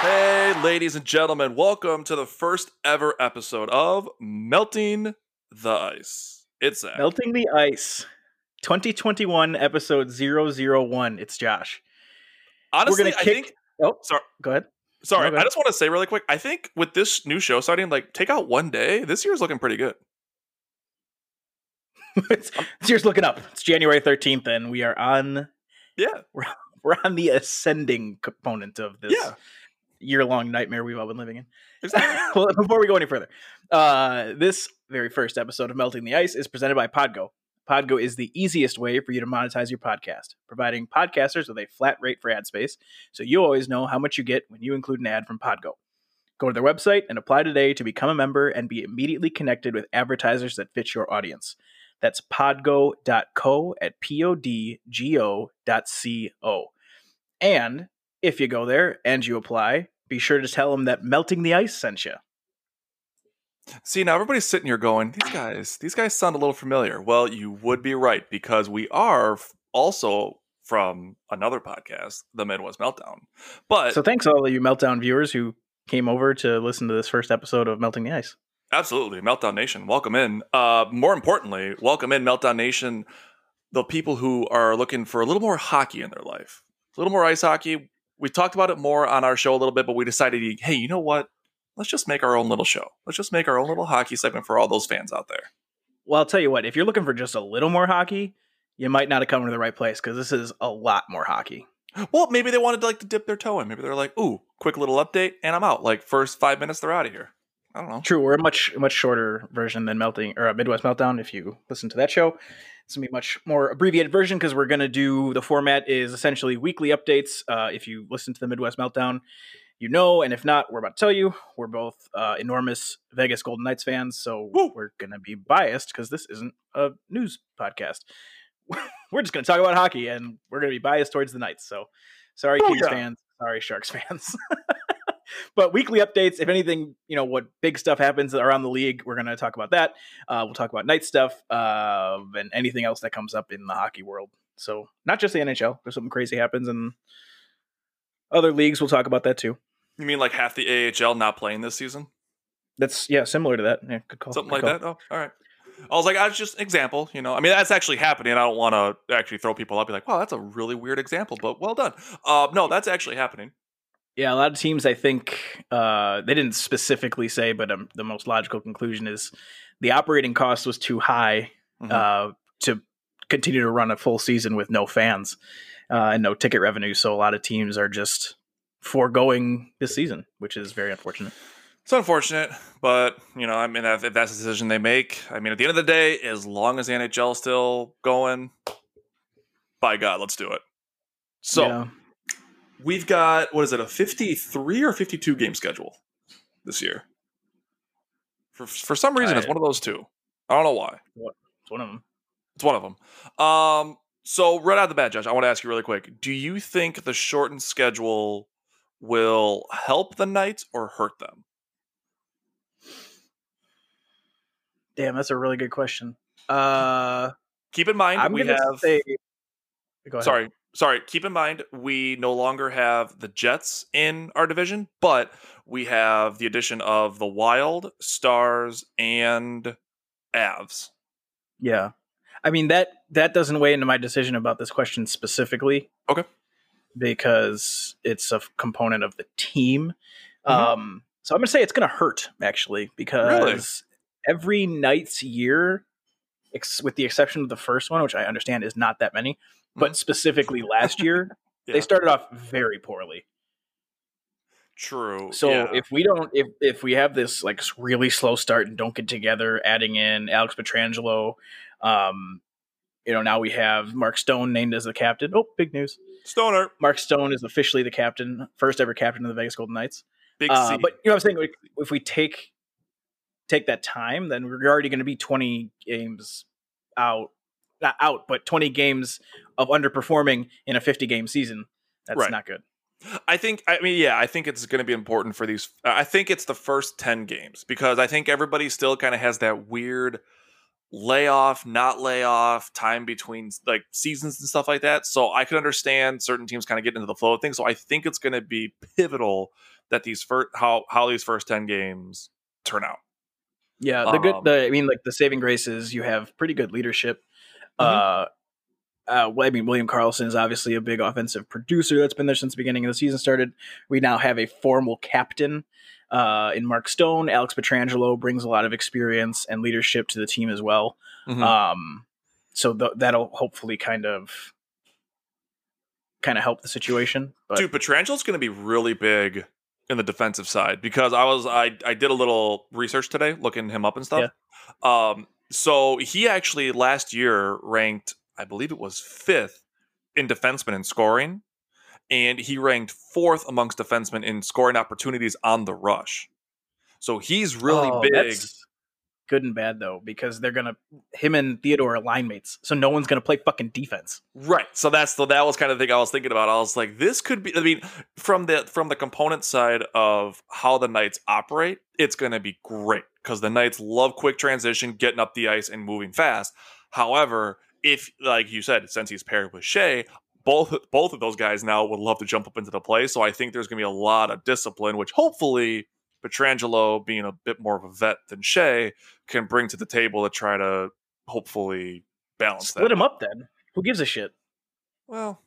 Hey, ladies and gentlemen, welcome to the first ever episode of Melting the Ice. It's Zach. Melting the Ice, 2021 episode 001. It's Josh. Honestly, We're gonna I kick. think. oh, Sorry, go ahead. sorry. No, go I just want to say really quick. I think with this new show starting, like take out one day. This year's looking pretty good. it's, um, year's looking up. It's January 13th, and we are on Yeah, we're on the ascending component of this yeah. Year long nightmare we've all been living in. Well, before we go any further, uh, this very first episode of Melting the Ice is presented by Podgo. Podgo is the easiest way for you to monetize your podcast, providing podcasters with a flat rate for ad space, so you always know how much you get when you include an ad from Podgo. Go to their website and apply today to become a member and be immediately connected with advertisers that fit your audience. That's podgo.co at P-O-D-G-O dot C-O. And if you go there and you apply, be sure to tell them that Melting the Ice sent you. See, now everybody's sitting here going, these guys, these guys sound a little familiar. Well, you would be right because we are also from another podcast, the Midwest Meltdown. But So thanks all of you Meltdown viewers who came over to listen to this first episode of Melting the Ice. Absolutely, Meltdown Nation, welcome in. Uh, more importantly, welcome in Meltdown Nation, the people who are looking for a little more hockey in their life, a little more ice hockey. We talked about it more on our show a little bit, but we decided, hey, you know what? Let's just make our own little show. Let's just make our own little hockey segment for all those fans out there. Well, I'll tell you what, if you're looking for just a little more hockey, you might not have come to the right place because this is a lot more hockey. Well, maybe they wanted to like to dip their toe in. Maybe they're like, ooh, quick little update, and I'm out. Like first five minutes, they're out of here. I don't know. True, we're a much much shorter version than Melting or uh, Midwest Meltdown. If you listen to that show, it's gonna be a much more abbreviated version because we're gonna do the format is essentially weekly updates. Uh, if you listen to the Midwest Meltdown, you know, and if not, we're about to tell you. We're both uh, enormous Vegas Golden Knights fans, so Woo. we're gonna be biased because this isn't a news podcast. we're just gonna talk about hockey, and we're gonna be biased towards the Knights. So, sorry, Oh, Kings yeah. fans. Sorry, Sharks fans. But weekly updates if anything you know what big stuff happens around the league we're going to talk about that uh, we'll talk about Knight stuff uh, and anything else that comes up in the hockey world so not just the nhl if something crazy happens and other leagues we'll talk about that too You mean like half the AHL not playing this season? that's yeah similar to that yeah good call Something good like call. that? Oh, all right. I was like, I was just an example, you know. I mean, that's actually happening. I don't want to actually throw people up. Be like, wow, that's a really weird example, but well done. Uh, no, that's actually happening. Yeah a lot of teams i think uh, they didn't specifically say but um, the most logical conclusion is the operating cost was too high Mhm. uh, to continue to run a full season with no fans uh, and no ticket revenue. So a lot of teams are just foregoing this season, which is very unfortunate. It's unfortunate, but you know, I mean, if, if that's the decision they make, I mean, at the end of the day, as long as the NHL is still going, by God, let's do it. So Yeah. We've got what is it, a fifty-three or fifty-two game schedule this year? For for some reason, it's one of those two. I don't know why. it's one of them. It's one of them. Um, so right out of the bat, Josh, I want to ask you really quick: Do you think the shortened schedule will help the Knights or hurt them? Damn, that's a really good question. Uh, Keep in mind I'm we have. say. Go ahead. Sorry, sorry. Keep in mind we no longer have the Jets in our division, but we have the addition of the Wild, Stars, and Avs. Yeah, I mean that that doesn't weigh into my decision about this question specifically. Okay. Because it's a component of the team. Mhm. Um, so I'm gonna say it's gonna hurt actually because every night's year, ex- with the exception of the first one, which I understand is not that many, but specifically last year. Yeah. they started off very poorly. True. So yeah. if we don't, if if we have this like really slow start and don't get together, adding in Alex Pietrangelo, um, you know, now we have Mark Stone named as the captain. Oh, big news! Stoner, Mark Stone is officially the captain, first ever captain of the Vegas Golden Knights. big Uh, but you know, what I'm saying if we take take that time, then we're already going to be 20 games out, not out, but 20 games of underperforming in a 50 game season. That's Right. not good. I think I mean yeah, I think it's going to be important for these I think it's the first 10 games because I think everybody still kind of has that weird layoff, not layoff, time between like seasons and stuff like that. So I could understand certain teams kind of getting into the flow of things. So I think it's going to be pivotal that these first how how these first ten games turn out. Yeah, the good. Um, The I mean, like the saving grace is you have pretty good leadership. Mhm. Uh, uh, well, I mean, William Karlsson is obviously a big offensive producer that's been there since the beginning of the season started. We now have a formal captain uh, in Mark Stone. Alex Pietrangelo brings a lot of experience and leadership to the team as well. Mhm. Um, so th- that'll hopefully kind of kind of help the situation. But Dude, Pietrangelo's going to be really big in the defensive side because I was I I did a little research today, looking him up and stuff. Um, so he actually last year ranked, I believe it was fifth in defenseman in scoring, and he ranked fourth amongst defensemen in scoring opportunities on the rush. So he's really Oh, big. that's good and bad though, because they're gonna him and Theodore are line mates, so no one's gonna play fucking defense. Right. So that's the that was kind of the thing I was thinking about. I was like, this could be I mean, from the from the component side of how the Knights operate, it's gonna be great. Because the Knights love quick transition, getting up the ice and moving fast. However, if like you said, since he's paired with Shea, both both of those guys now would love to jump up into the play. So I think there's gonna be a lot of discipline, which hopefully Pietrangelo, being a bit more of a vet than Shea, can bring to the table to try to hopefully balance Split that. them up then. Who gives a shit? Well,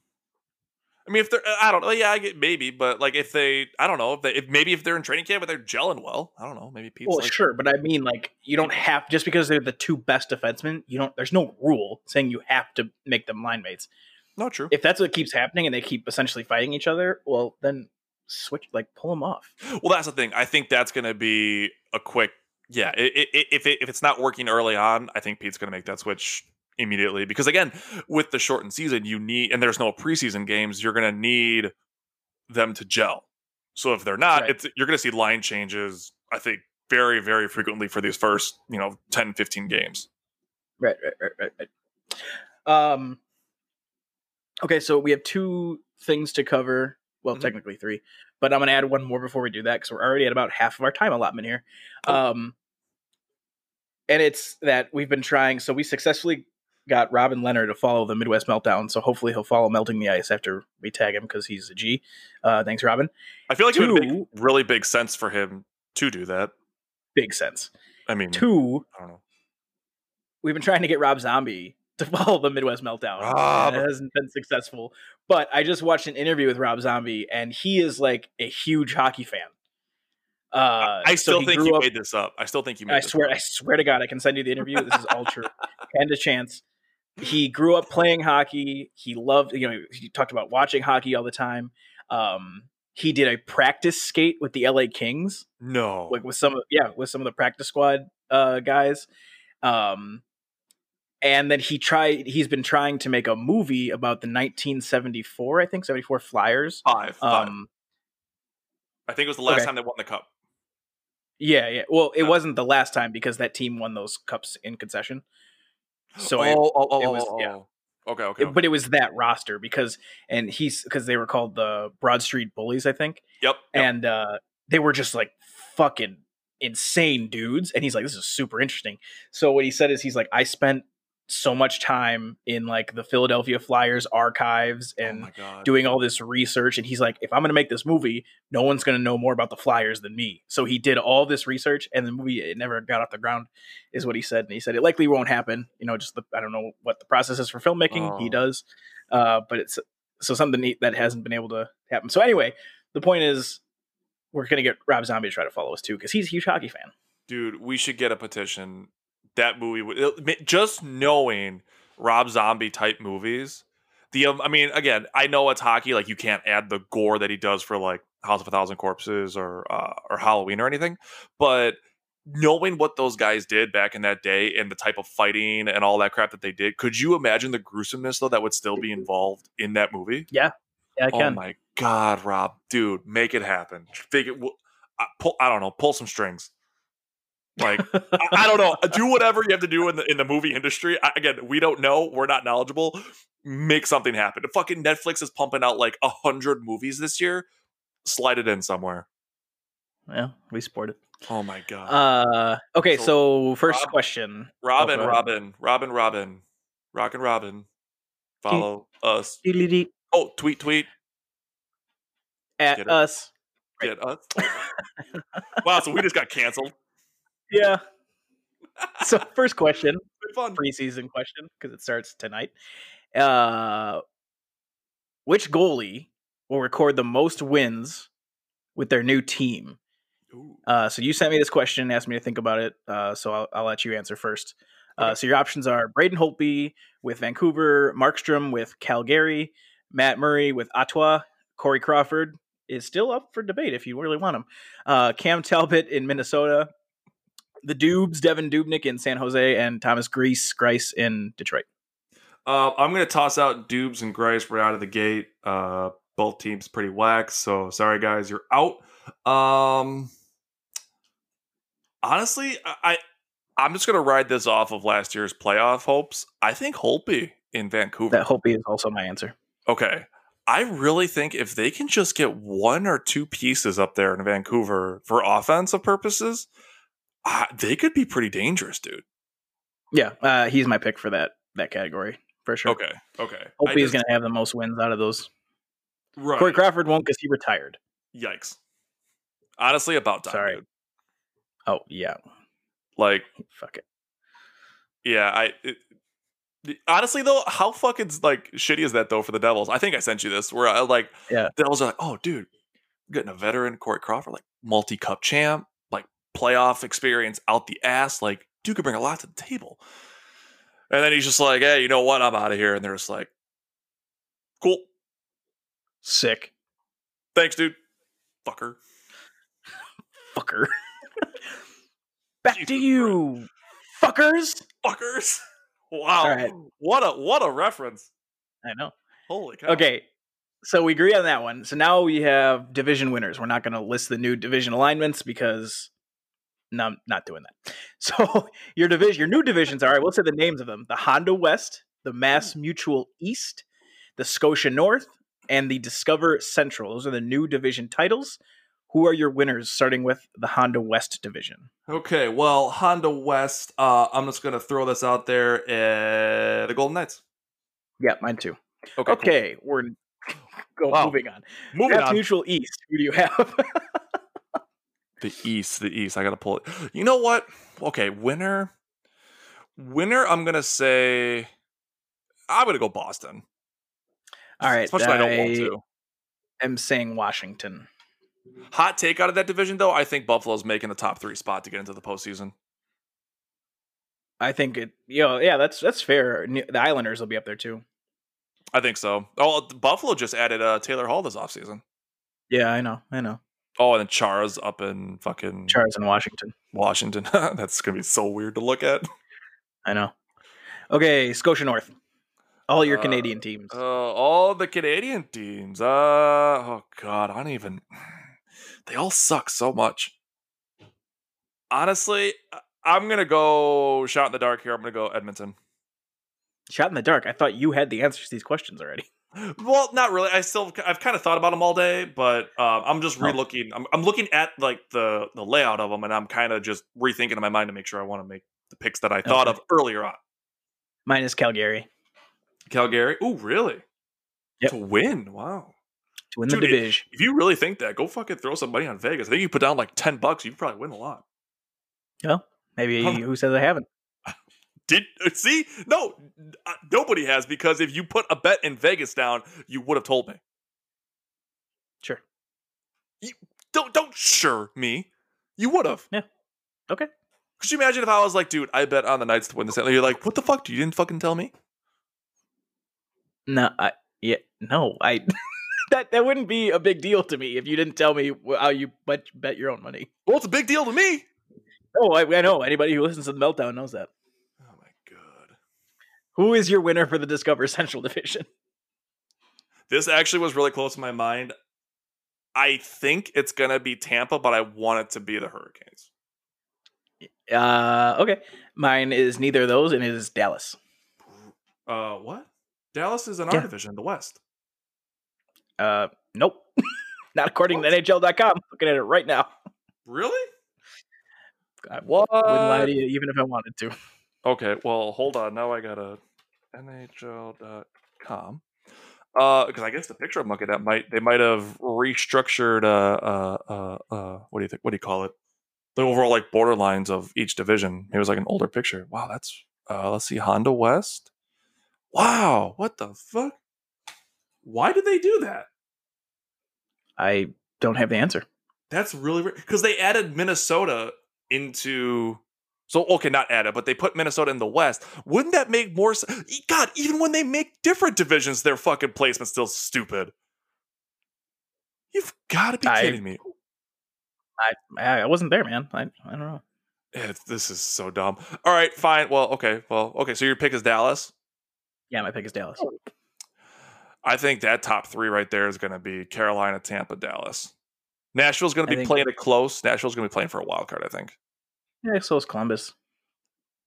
I mean, if they're, I don't know. Yeah, I get maybe, but like if they, I don't know if they, if maybe if they're in training camp but they're gelling well, I don't know. Maybe Pete's Well, like, sure, but I mean, like, you don't have just because they're the two best defensemen. You don't. There's no rule saying you have to make them line mates. Not true. If that's what keeps happening and they keep essentially fighting each other, well, then switch, like, pull them off. Well, that's the thing. I think that's going to be a quick, yeah. i i i- if it, if it's not working early on, I think Pete's going to make that switch immediately because again, with the shortened season, you need and there's no preseason games. You're going to need them to gel. So if they're not, Right. it's you're going to see line changes. I think very very frequently for these first you know 10 15 games. Right, right, right, right, right. Um. Okay, so we have two things to cover. Well, Mhm. technically three, but I'm going to add one more before we do that because we're already at about half of our time allotment here. Cool. Um, and it's that we've been trying. So we successfully got Robin Lehner to follow the Midwest Meltdown. So hopefully he'll follow Melting the Ice after we tag him because he's a G. Uh, thanks, Robin. I feel like it would make really big sense for him to do that. big sense. I mean, Two, I don't know. we've been trying to get Rob Zombie to follow the Midwest Meltdown. Rob. it hasn't been successful. But I just watched an interview with Rob Zombie, and he is like a huge hockey fan. Uh, I still he think you up- made this up. I still think you made I this swear, up. I swear to God, I can send you the interview. This is all true. Hand a chance. He grew up playing hockey. He loved, you know, he talked about watching hockey all the time. Um, he did a practice skate with the LA Kings No. like with some of yeah with some of the practice squad uh guys um and then he tried he's been trying to make a movie about the 1974 i think 74 flyers five. five. um I think it was the last okay. time they won the cup. yeah yeah well it Uh, wasn't the last time because that team won those cups in concession so oh, it- oh, oh, it oh, was- oh, yeah. oh. Okay, okay. it- but it was that roster because and he's because they were called the broad street bullies i think yep. yep. and uh they were just like fucking insane dudes and he's like this is super interesting so what he said is he's like i spent so much time in like the philadelphia flyers archives oh and god. doing all this research and he's like if i'm going to make this movie no one's going to know more about the flyers than me so he did all this research and the movie it never got off the ground is what he said and he said it likely won't happen you know just the i don't know what the process is for filmmaking he Oh. does uh but it's so something neat that hasn't been able to happen so anyway the point is we're going to get rob zombie to try to follow us too because he's a huge hockey fan Dude, we should get a petition. That movie would just knowing Rob Zombie type movies. The um, I mean, again, I know it's hockey. Like you can't add the gore that he does for like House of a Thousand Corpses or uh, or Halloween or anything, but knowing what those guys did back in that day and the type of fighting and all that crap that they did, could you imagine the gruesomeness though that would still be involved in that movie? yeah yeah, i can. Oh my god, Rob, dude, make it happen. Figure, I- pull. I don't know, pull some strings. Like I, I don't know, do whatever you have to do in the in the movie industry. I, again, we don't know, we're not knowledgeable. Make something happen. The fucking Netflix is pumping out like a hundred movies this year. Slide it in somewhere. yeah we support it Oh my god, uh okay So, so first question Robin, go ahead. Robin, Robin, Robin, Rock and Robin. Follow us. at Oh, tweet, tweet. Get it. us get us. wow, so we just got canceled. Yeah. So first question, preseason question, because it starts tonight. Uh, which goalie will record the most wins with their new team? Uh, so you sent me this question, and asked me to think about it. Uh, so I'll, I'll let you answer first. Uh, Okay. so your options are Braden Holtby with Vancouver, Markstrom with Calgary, Matt Murray with Ottawa, Corey Crawford is still up for debate if you really want him. Uh, Cam Talbot in Minnesota, the Dubes, Devan Dubnyk in San Jose, and Thomas Grease Greiss in Detroit. Uh, I'm going to toss out Dubes and Greiss right out of the gate. Uh, both teams pretty whack, so sorry guys, you're out. Um, honestly, I, I'm just going to ride this off of last year's playoff hopes. I think Holtby in Vancouver. That Holtby is also my answer. Okay. I really think if they can just get one or two pieces up there in Vancouver for offensive purposes, uh, they could be pretty dangerous, dude. Yeah, uh, he's my pick for that that category for sure. Okay. Okay. I Holtby is just- going to have the most wins out of those. right. Corey Crawford won't because he retired. Yikes. Honestly, about time. Sorry. dude. Oh yeah, Like, fuck it. yeah, I. It, honestly, though, how fucking like shitty is that though for the Devils? I think I sent you this where I like, Yeah. Devils are like, oh, dude, getting a veteran Corey Crawford, like multi cup champ, playoff experience out the ass, like dude could bring a lot to the table. And then he's just like, hey, you know what? I'm out of here. And they're just like, cool, Sick thanks, dude, fucker. fucker. Back to Jesus you, fuckers. fuckers. Wow. Right. What a what a reference. I know. Holy cow. Okay, so we agree on that one. So now we have division winners. We're not going to list the new division alignments because no, I'm not doing that. So your division, your new divisions are. I will say the names of them: the Honda West, the Mass Mutual East, the Scotia North, and the Discover Central. Those are the new division titles. Who are your winners? Starting with the Honda West division. Okay, well, Honda West, uh, I'm just gonna throw this out there. Uh, the Golden Knights. Yeah, mine too. Okay. cool. Okay, we're go Wow. moving on. Moving Mass on. Mutual East. Who do you have? The East, the East. I gotta pull it. You know what? Okay, winner. Winner, I'm gonna say I'm gonna go Boston. All right, much I don't want to. I'm saying Washington. Hot take out of that division though, I think Buffalo's making the top three spot to get into the postseason. I think it. You know, yeah, that's that's fair. The Islanders will be up there too. I think so. Oh, Buffalo just added uh, Taylor Hall this offseason. Yeah, I know, I know. Oh, and then Chara's up in fucking Charles in Washington. Washington. That's gonna be so weird to look at. I know. Okay, Scotia North. All your Uh, Canadian teams. Uh, all the Canadian teams. Uh, oh god, I don't even. They all suck so much. Honestly, I'm gonna go shot in the dark here. I'm gonna go Edmonton. Shot in the dark. I thought you had the answers to these questions already. Well, not really. I still, I've kind of thought about them all day, but um, I'm just relooking. I'm, I'm looking at like the the layout of them, and I'm kind of just rethinking in my mind to make sure I want to make the picks that I thought Okay. of earlier on. Mine is Calgary Calgary. Oh, really? Yep. To win? Wow. to win the Dude, it- division. If you really think that, go fucking throw some money on Vegas. I think you put down like ten bucks, you probably win a lot. Well, maybe Huh. who says I haven't? Did uh, see? No, uh, nobody has because if you put a bet in Vegas down, you would have told me. Sure. Don't don't sure me. You would have. Yeah. Okay. Could you imagine if I was like, dude, I bet on the Knights to win this? And you're like, what the fuck? Do You didn't fucking tell me. No, I yeah no I that that wouldn't be a big deal to me if you didn't tell me how you bet bet your own money. Well, it's a big deal to me. Oh, I, I know. Anybody who listens to the meltdown knows that. Who is your winner for the Discover Central Division? This actually was really close to my mind. I think it's gonna be Tampa, but I want it to be the Hurricanes. Uh, okay. Mine is neither of those, and it is Dallas. Uh, what? Dallas is in our Yeah. division, in the West. Uh, nope. Not according What? to NHL.com. Looking at it right now. Really? I What? wouldn't lie to you, even if I wanted to. Okay, well, hold on. Now I got a NHL.com. Uh because I guess the picture I'm looking at might they might have restructured. Uh, uh, uh, uh, what do you think? What do you call it? The overall like borderlines of each division. It was like an older picture. Wow, that's uh, let's see, Honda West. Wow, what the fuck? Why did they do that? I don't have the answer. That's really because they added Minnesota into. So okay, not added, but they put Minnesota in the West. Wouldn't that make more sense? God, even when they make different divisions, their fucking placement's still stupid. You've got to be I- kidding me. I I wasn't there, man. I I don't know. It's, this is so dumb. All right, fine. Well, okay. Well, okay. So your pick is Dallas. Yeah, my pick is Dallas. Oh. I think that top three right there is going to be Carolina, Tampa, Dallas. Nashville's going to be think- playing it close. Nashville's going to be playing for a wild card, I think. Yeah, so is Columbus.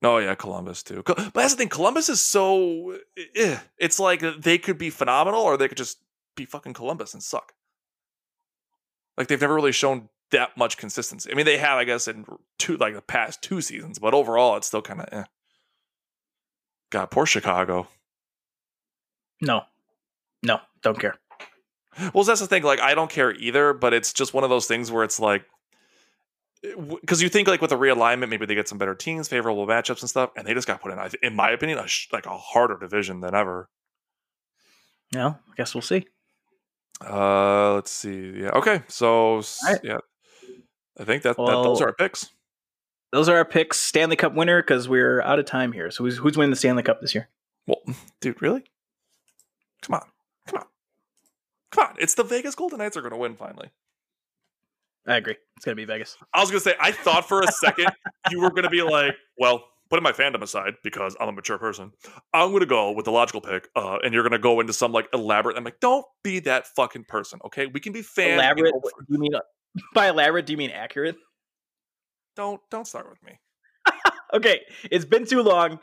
Oh yeah, Columbus too. But that's the thing. Columbus is so. Eh. It's like they could be phenomenal, or they could just be fucking Columbus and suck. Like they've never really shown that much consistency. I mean, they have, I guess, in two like the past two seasons, but overall, it's still kind of. Eh. God, poor Chicago. No, no, don't care. Well, that's the thing. Like, I don't care either, but it's just one of those things where it's like, because you think like with a realignment, maybe they get some better teams, favorable matchups and stuff, and they just got put in, in my opinion, a sh- like a harder division than ever. Yeah, I guess we'll see. Uh, let's see. Yeah. Okay. So right. yeah, I think that, that those are our picks. Those are our picks. Stanley Cup winner because we're out of time here. So who's who's winning the Stanley Cup this year? Well, dude, really? Come on, come on, come on! It's the Vegas Golden Knights are going to win finally. I agree. It's gonna be Vegas. I was gonna say, I thought for a second you were gonna be like, well, putting my fandom aside because I'm a mature person, I'm gonna go with the logical pick, uh, and you're gonna go into some like elaborate. I'm like, don't be that fucking person, okay? We can be fans. elaborate? What, do you mean by elaborate? Do you mean accurate? Don't don't start with me. Okay, it's been too long.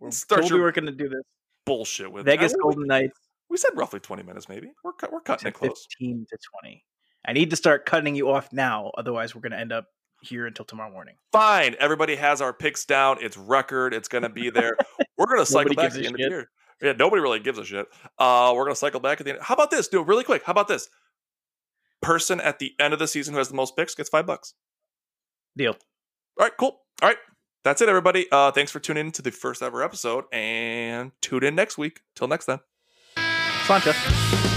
We Start told we your weren't going to do this. bullshit with Vegas I- we- Golden Knights, We said roughly 20 minutes, maybe. We're cut, we're cutting it close. fifteen to twenty. I need to start cutting you off now, otherwise we're going to end up here until tomorrow morning. Fine. Everybody has our picks down. It's record. It's gonna be there. We're gonna cycle back at the end of the year. Yeah, nobody really gives a shit. Uh, we're gonna cycle back at the end. How about this? Do it really quick. How about this? Person at the end of the season who has the most picks gets five bucks. Deal. All right, cool. All right. That's it, everybody. Uh, thanks for tuning in to the first ever episode and tune in next week. Till next time. Sláinte.